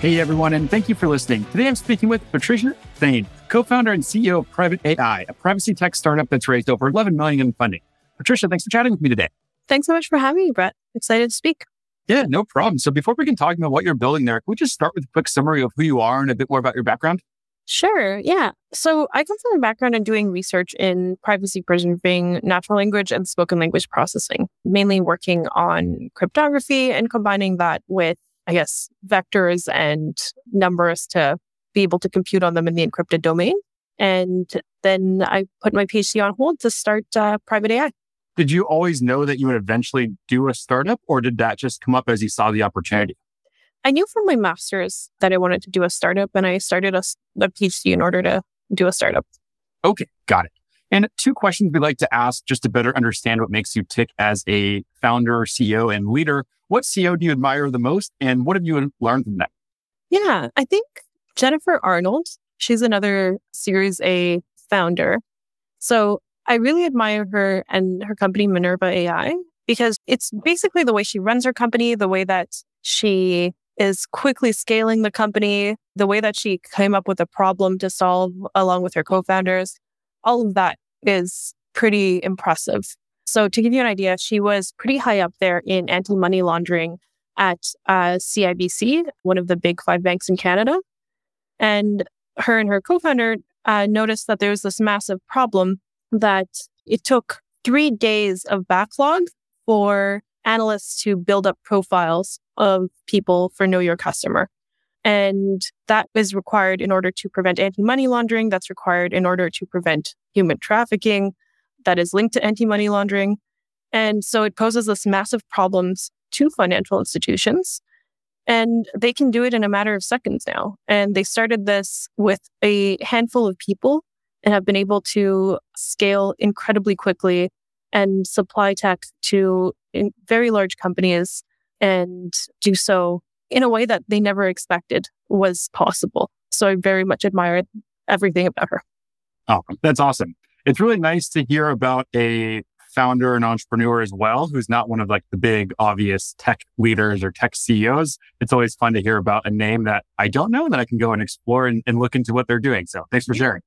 Hey everyone, and thank you for listening. Today I'm speaking with Patricia Thaine, co-founder and CEO of Private AI, a privacy tech startup that's raised over 11 million in funding. Patricia, thanks for chatting with me today. Thanks so much for having me, Brett. Excited to speak. Yeah, no problem. So before we can talk about what you're building there, can we just start with a quick summary of who you are and a bit more about your background? Sure. Yeah. So I come from a background in doing research in privacy preserving natural language and spoken language processing, mainly working on cryptography and combining that with I guess, vectors and numbers to be able to compute on them in the encrypted domain. And then I put my PhD on hold to start uh, private AI. Did you always know that you would eventually do a startup, or did that just come up as you saw the opportunity? I knew from my master's that I wanted to do a startup, and I started a, a PhD in order to do a startup. Okay, got it. And two questions we like to ask just to better understand what makes you tick as a founder, CEO, and leader. What CEO do you admire the most, and what have you learned from that? Yeah, I think Jennifer Arnold. She's another Series A founder. So I really admire her and her company, Minerva AI, because it's basically the way she runs her company, the way that she is quickly scaling the company, the way that she came up with a problem to solve along with her co founders all of that is pretty impressive. So to give you an idea, she was pretty high up there in anti-money laundering at uh, CIBC, one of the big five banks in Canada. And her and her co-founder uh, noticed that there was this massive problem that it took three days of backlog for analysts to build up profiles of people for know your customer. And that is required in order to prevent anti money laundering. That's required in order to prevent human trafficking that is linked to anti money laundering. And so it poses this massive problems to financial institutions. And they can do it in a matter of seconds now. And they started this with a handful of people and have been able to scale incredibly quickly and supply tech to very large companies and do so in a way that they never expected was possible. So I very much admire everything about her. Oh, that's awesome. It's really nice to hear about a founder and entrepreneur as well, who's not one of like the big obvious tech leaders or tech CEOs. It's always fun to hear about a name that I don't know that I can go and explore and, and look into what they're doing. So thanks for sharing.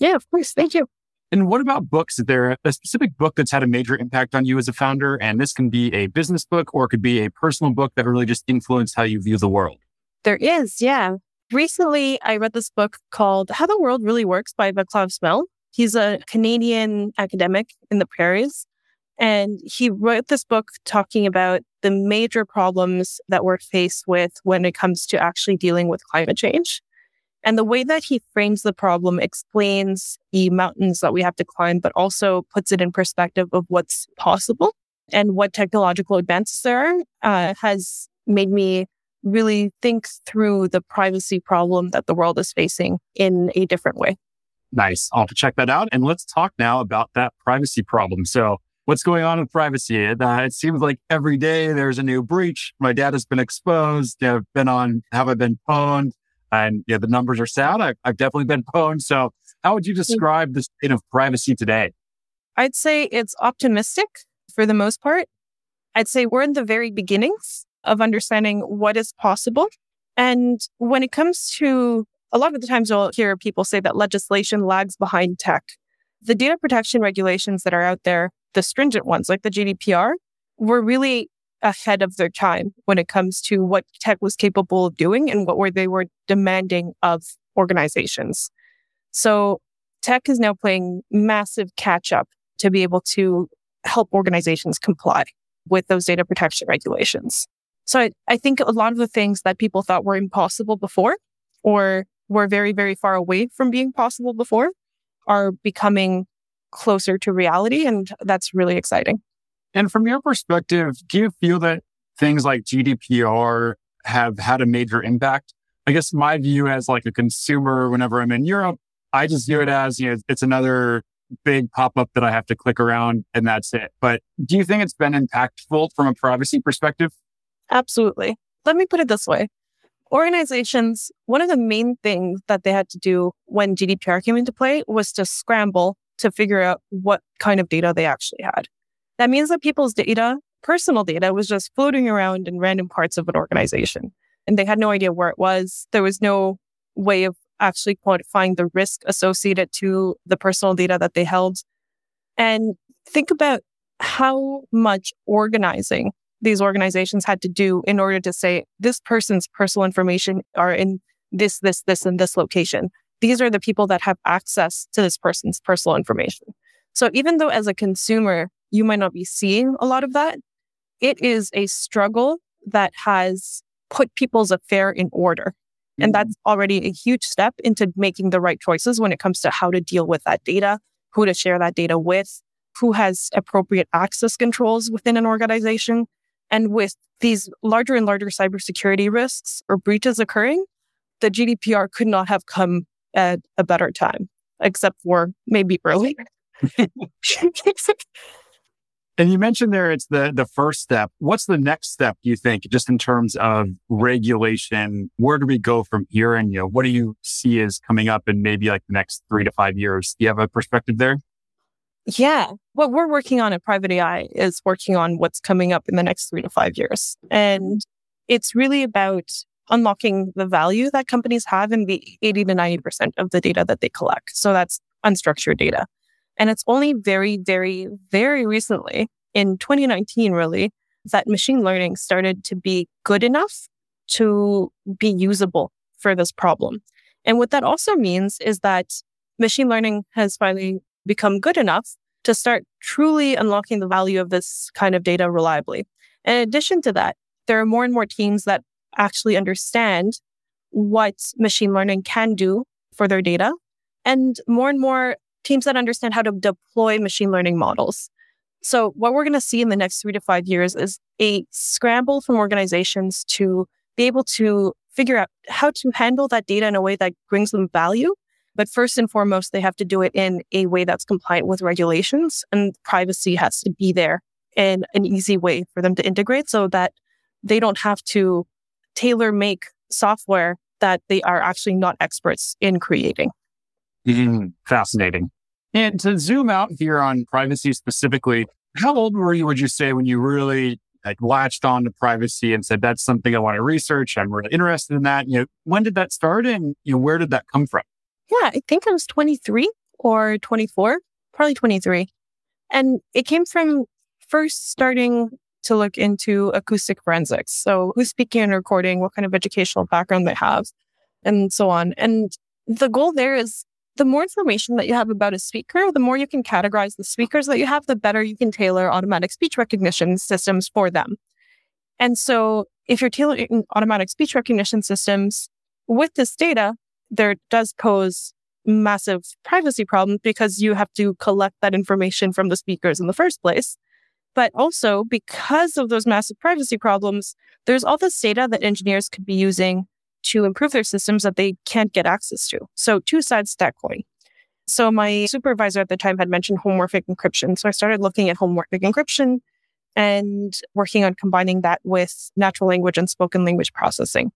Yeah, of course. Thank you. And what about books? Is there a specific book that's had a major impact on you as a founder? And this can be a business book or it could be a personal book that really just influenced how you view the world. There is, yeah. Recently, I read this book called How the World Really Works by Vaclav Smil. He's a Canadian academic in the prairies. And he wrote this book talking about the major problems that we're faced with when it comes to actually dealing with climate change. And the way that he frames the problem explains the mountains that we have to climb, but also puts it in perspective of what's possible and what technological advances there are, uh, has made me really think through the privacy problem that the world is facing in a different way. Nice. I'll check that out. And let's talk now about that privacy problem. So, what's going on with privacy? It, uh, it seems like every day there's a new breach. My data has been exposed. I've been on, have I been pwned? And yeah, the numbers are sad. I've, I've definitely been pwned. So how would you mm. describe the state of privacy today? I'd say it's optimistic for the most part. I'd say we're in the very beginnings of understanding what is possible. And when it comes to a lot of the times you'll hear people say that legislation lags behind tech. The data protection regulations that are out there, the stringent ones like the GDPR, were really ahead of their time when it comes to what tech was capable of doing and what were they were demanding of organizations. So tech is now playing massive catch up to be able to help organizations comply with those data protection regulations. So I, I think a lot of the things that people thought were impossible before or were very, very far away from being possible before are becoming closer to reality. And that's really exciting. And from your perspective, do you feel that things like GDPR have had a major impact I guess my view as like a consumer, whenever I'm in Europe, I just view it as, you know, it's another big pop up that I have to click around and that's it. But do you think it's been impactful from a privacy perspective? Absolutely. Let me put it this way. Organizations, one of the main things that they had to do when GDPR came into play was to scramble to figure out what kind of data they actually had. That means that people's data, personal data, was just floating around in random parts of an organization. And they had no idea where it was. There was no way of actually quantifying the risk associated to the personal data that they held. And think about how much organizing these organizations had to do in order to say this person's personal information are in this, this, this, and this location. These are the people that have access to this person's personal information. So even though as a consumer, you might not be seeing a lot of that, it is a struggle that has put people's affair in order. And mm-hmm. that's already a huge step into making the right choices when it comes to how to deal with that data, who to share that data with, who has appropriate access controls within an organization. And with these larger and larger cybersecurity risks or breaches occurring, the GDPR could not have come at a better time, except for maybe early. And you mentioned there it's the the first step. What's the next step you think, just in terms of regulation? Where do we go from here? And you know, what do you see as coming up in maybe like the next three to five years? Do you have a perspective there? Yeah. What we're working on at Private AI is working on what's coming up in the next three to five years. And it's really about unlocking the value that companies have in the 80 to 90% of the data that they collect. So that's unstructured data. And it's only very, very, very recently in 2019, really, that machine learning started to be good enough to be usable for this problem. And what that also means is that machine learning has finally become good enough to start truly unlocking the value of this kind of data reliably. In addition to that, there are more and more teams that actually understand what machine learning can do for their data. And more and more teams that understand how to deploy machine learning models. So what we're going to see in the next three to five years is a scramble from organizations to be able to figure out how to handle that data in a way that brings them value. But first and foremost, they have to do it in a way that's compliant with regulations and privacy has to be there in an easy way for them to integrate so that they don't have to tailor make software that they are actually not experts in creating. Mm, fascinating. And to zoom out here on privacy specifically, how old were you, would you say, when you really like latched on to privacy and said, that's something I want to research. I'm really interested in that. You know, when did that start and you know, where did that come from? Yeah, I think I was 23 or 24, probably 23. And it came from first starting to look into acoustic forensics. So who's speaking and recording, what kind of educational background they have, and so on. And the goal there is the more information that you have about a speaker, the more you can categorize the speakers that you have, the better you can tailor automatic speech recognition systems for them. And so if you're tailoring automatic speech recognition systems with this data, there does pose massive privacy problems because you have to collect that information from the speakers in the first place. But also because of those massive privacy problems, there's all this data that engineers could be using to improve their systems that they can't get access to. So two sides to that coin. So my supervisor at the time had mentioned homomorphic encryption. So I started looking at homomorphic encryption and working on combining that with natural language and spoken language processing.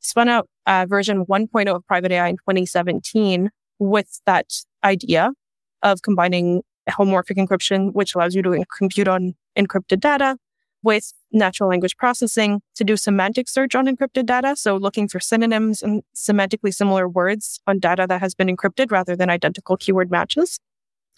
Spun out uh, version 1.0 of Private AI in 2017 with that idea of combining homomorphic encryption, which allows you to compute on encrypted data with natural language processing to do semantic search on encrypted data. So looking for synonyms and semantically similar words on data that has been encrypted rather than identical keyword matches.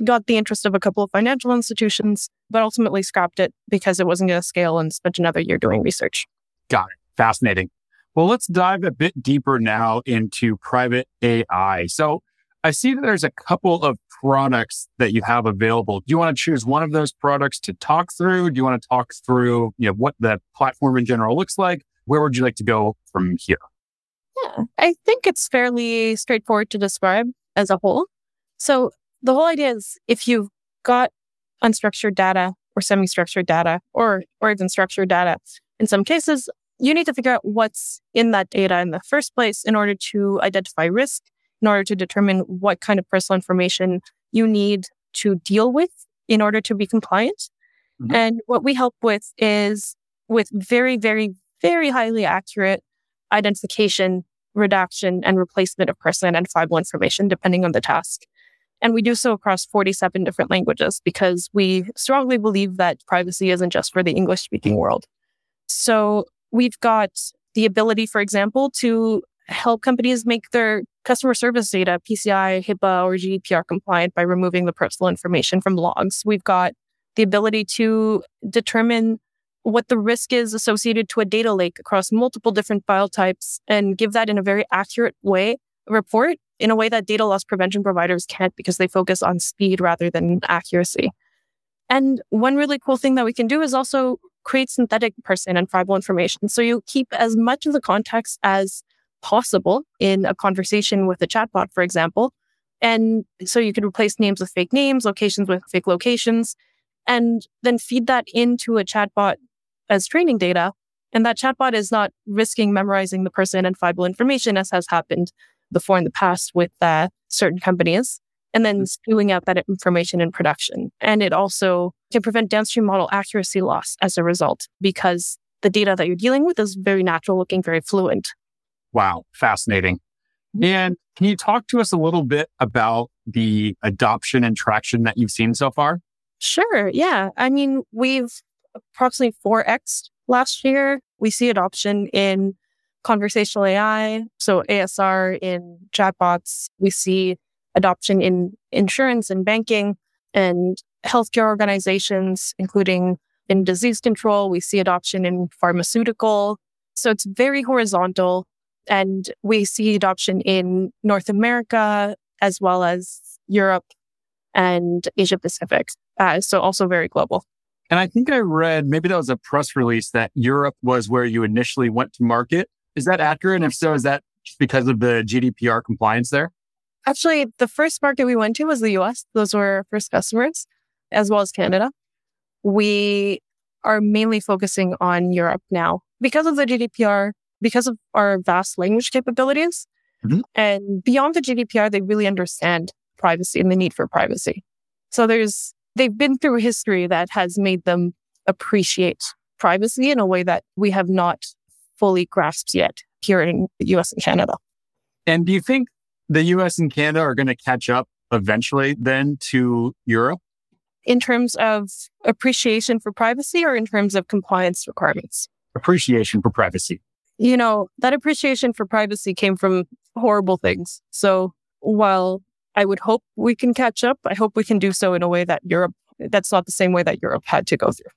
Got the interest of a couple of financial institutions, but ultimately scrapped it because it wasn't going to scale and spent another year doing research. Got it. Fascinating. Well, let's dive a bit deeper now into private AI. So I see that there's a couple of products that you have available. Do you want to choose one of those products to talk through? Do you want to talk through, you know, what the platform in general looks like? Where would you like to go from here? Yeah, I think it's fairly straightforward to describe as a whole. So the whole idea is if you've got unstructured data or semi-structured data or or even structured data, in some cases, you need to figure out what's in that data in the first place in order to identify risk, in order to determine what kind of personal information you need to deal with in order to be compliant. Mm-hmm. And what we help with is with very, very, very highly accurate identification, redaction, and replacement of personally identifiable information, depending on the task. And we do so across 47 different languages because we strongly believe that privacy isn't just for the English speaking world. So we've got the ability, for example, to help companies make their customer service data PCI, HIPAA, or GDPR compliant by removing the personal information from logs. We've got the ability to determine what the risk is associated to a data lake across multiple different file types and give that in a very accurate way report in a way that data loss prevention providers can't because they focus on speed rather than accuracy. And one really cool thing that we can do is also create synthetic person and tribal information. So you keep as much of the context as possible in a conversation with a chatbot, for example. And so you can replace names with fake names, locations with fake locations, and then feed that into a chatbot as training data. And that chatbot is not risking memorizing the person and tribal information as has happened before in the past with uh, certain companies and then mm-hmm. spewing out that information in production. And it also can prevent downstream model accuracy loss as a result because the data that you're dealing with is very natural looking, very fluent. Wow, fascinating. And can you talk to us a little bit about the adoption and traction that you've seen so far? Sure. Yeah. I mean, we've approximately 4x last year. We see adoption in conversational AI, so ASR in chatbots. We see adoption in insurance and banking and healthcare organizations, including in disease control. We see adoption in pharmaceutical. So it's very horizontal. And we see adoption in North America as well as Europe and Asia Pacific. Uh, so also very global. And I think I read maybe that was a press release that Europe was where you initially went to market. Is that accurate? And if so, is that just because of the GDPR compliance there? Actually, the first market we went to was the US. Those were our first customers, as well as Canada. We are mainly focusing on Europe now because of the GDPR, because of our vast language capabilities. Mm-hmm. And beyond the GDPR, they really understand privacy and the need for privacy. So there's, they've been through history that has made them appreciate privacy in a way that we have not fully grasped yet here in the US and Canada. And do you think the US and Canada are going to catch up eventually then to Europe? In terms of appreciation for privacy or in terms of compliance requirements? Appreciation for privacy. You know, that appreciation for privacy came from horrible things. So while I would hope we can catch up, I hope we can do so in a way that Europe, that's not the same way that Europe had to go through.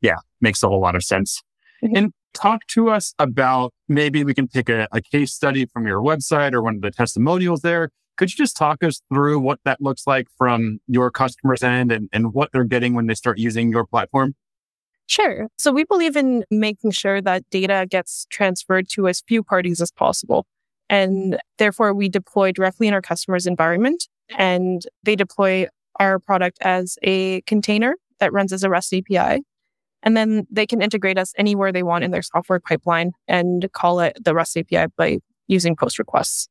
Yeah, makes a whole lot of sense. Mm-hmm. And talk to us about maybe we can pick a, a case study from your website or one of the testimonials there. Could you just talk us through what that looks like from your customers' end and, and what they're getting when they start using your platform? Sure. So we believe in making sure that data gets transferred to as few parties as possible. And therefore, we deploy directly in our customer's environment and they deploy our product as a container that runs as a REST API. And then they can integrate us anywhere they want in their software pipeline and call it the REST API by using post requests.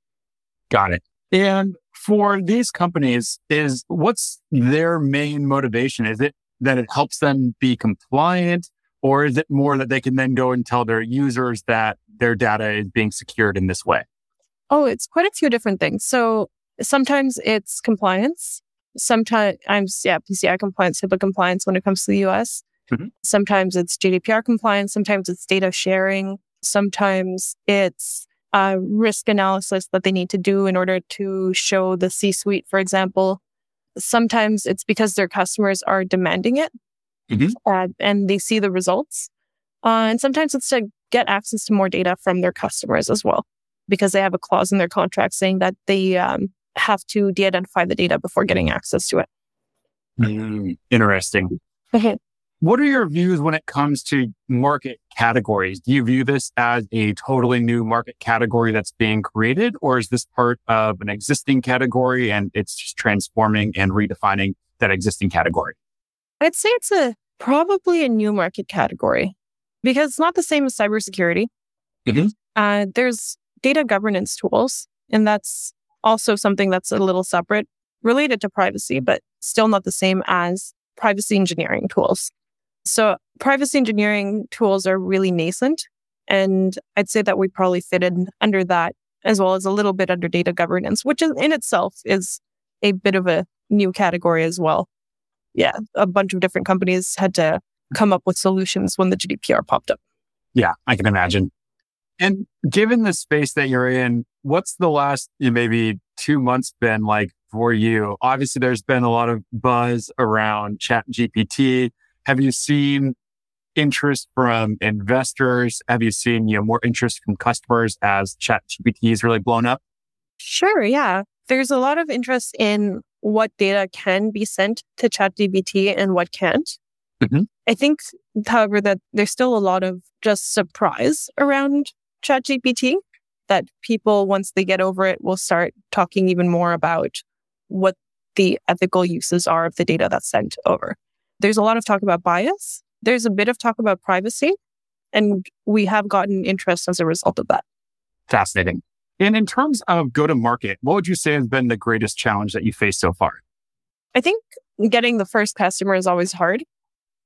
Got it. And for these companies, is what's their main motivation? Is it that it helps them be compliant, or is it more that they can then go and tell their users that their data is being secured in this way? Oh, it's quite a few different things. So sometimes it's compliance. Sometimes, yeah, PCI compliance, HIPAA compliance when it comes to the US. Mm-hmm. Sometimes it's GDPR compliance. Sometimes it's data sharing. Sometimes it's a risk analysis that they need to do in order to show the C suite, for example. Sometimes it's because their customers are demanding it mm-hmm. uh, and they see the results. Uh, and sometimes it's to get access to more data from their customers as well, because they have a clause in their contract saying that they um, have to de identify the data before getting access to it. Mm, interesting. What are your views when it comes to market categories? Do you view this as a totally new market category that's being created, or is this part of an existing category and it's just transforming and redefining that existing category? I'd say it's a probably a new market category because it's not the same as cybersecurity. Mhm. Uh, there's data governance tools, and that's also something that's a little separate related to privacy, but still not the same as privacy engineering tools. So privacy engineering tools are really nascent. And I'd say that we probably fit in under that as well as a little bit under data governance, which in, itself is a bit of a new category as well. Yeah, a bunch of different companies had to come up with solutions when the GDPR popped up. Yeah, I can imagine. And given the space that you're in, what's the last you know, maybe two months been like for you? Obviously, there's been a lot of buzz around Chat GPT. Have you seen interest from investors? Have you seen you know more interest from customers as Chat GPT is really blown up? Sure, yeah. There's a lot of interest in what data can be sent to ChatGPT and what can't. Mhm. I think, however, that there's still a lot of just surprise around ChatGPT that people, once they get over it, will start talking even more about what the ethical uses are of the data that's sent over. There's a lot of talk about bias. There's a bit of talk about privacy, and we have gotten interest as a result of that. Fascinating. And in terms of go to market, what would you say has been the greatest challenge that you faced so far? I think getting the first customer is always hard.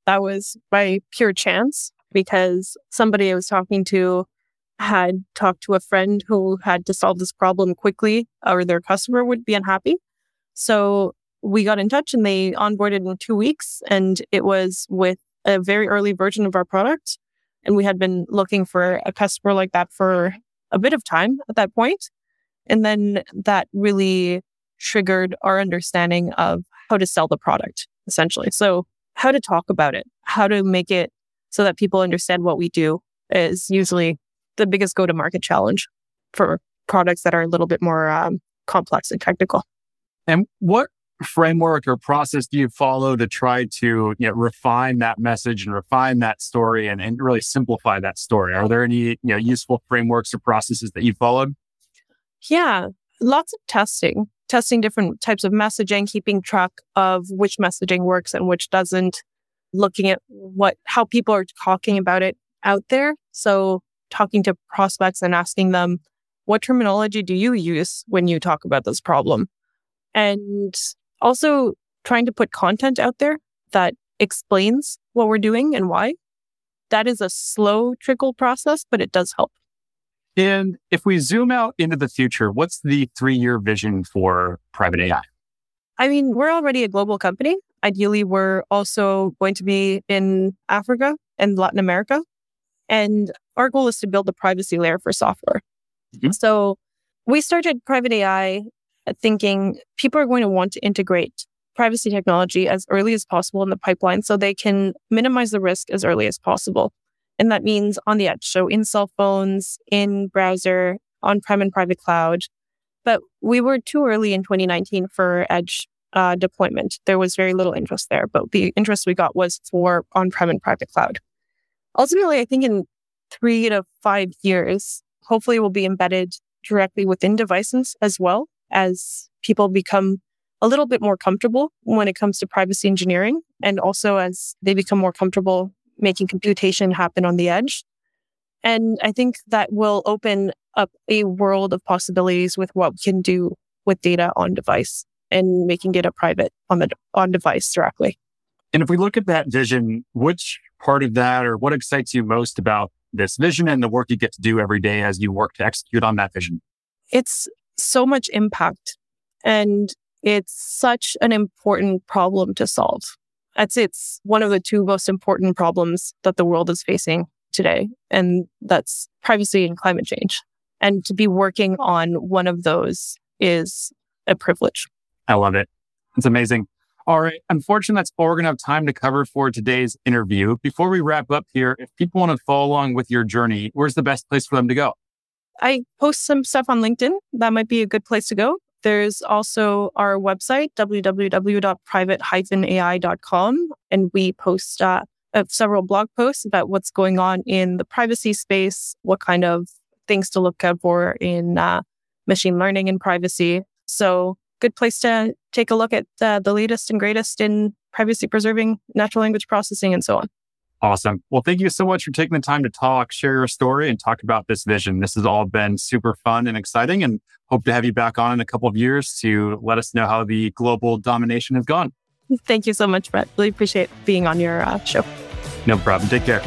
That was by pure chance because somebody I was talking to had talked to a friend who had to solve this problem quickly or their customer would be unhappy. So we got in touch and they onboarded in two weeks and it was with a very early version of our product. And we had been looking for a customer like that for a bit of time at that point. And then that really triggered our understanding of how to sell the product, essentially. So, how to talk about it, how to make it so that people understand what we do is usually the biggest go to market challenge for products that are a little bit more um, complex and technical. And what framework or process do you follow to try to you know, refine that message and refine that story and, and really simplify that story? Are there any you know, useful frameworks or processes that you followed? Yeah, lots of testing, testing different types of messaging, keeping track of which messaging works and which doesn't, looking at what how people are talking about it out there. So talking to prospects and asking them, what terminology do you use when you talk about this problem? And also trying to put content out there that explains what we're doing and why. That is a slow trickle process, but it does help. And if we zoom out into the future, what's the three year vision for private AI? I mean, we're already a global company. Ideally, we're also going to be in Africa and Latin America. And our goal is to build a privacy layer for software. Mhm. So we started private AI thinking people are going to want to integrate privacy technology as early as possible in the pipeline so they can minimize the risk as early as possible. And that means on the edge. So in cell phones, in browser, on prem and private cloud. But we were too early in 2019 for edge uh, deployment. There was very little interest there, but the interest we got was for on prem and private cloud. Ultimately, I think in three to five years, hopefully we'll be embedded directly within devices as well as people become a little bit more comfortable when it comes to privacy engineering and also as they become more comfortable making computation happen on the edge. And I think that will open up a world of possibilities with what we can do with data on device and making data private on the on device directly. And if we look at that vision, which part of that or what excites you most about this vision and the work you get to do every day as you work to execute on that vision? It's so much impact and it's such an important problem to solve. Say it's one of the two most important problems that the world is facing today, and that's privacy and climate change. And to be working on one of those is a privilege. I love it. It's amazing. All right. Unfortunately, that's all we're going to have time to cover for today's interview. Before we wrap up here, if people want to follow along with your journey, where's the best place for them to go? I post some stuff on LinkedIn. That might be a good place to go. There's also our website, www.private-ai.com. And we post uh, uh, several blog posts about what's going on in the privacy space, what kind of things to look out for in uh, machine learning and privacy. So, good place to take a look at uh, the latest and greatest in privacy preserving natural language processing and so on. Awesome. Well, thank you so much for taking the time to talk, share your story, and talk about this vision. This has all been super fun and exciting, and hope to have you back on in a couple of years to let us know how the global domination has gone. Thank you so much, Brett. Really appreciate being on your uh, show. No problem. Take care.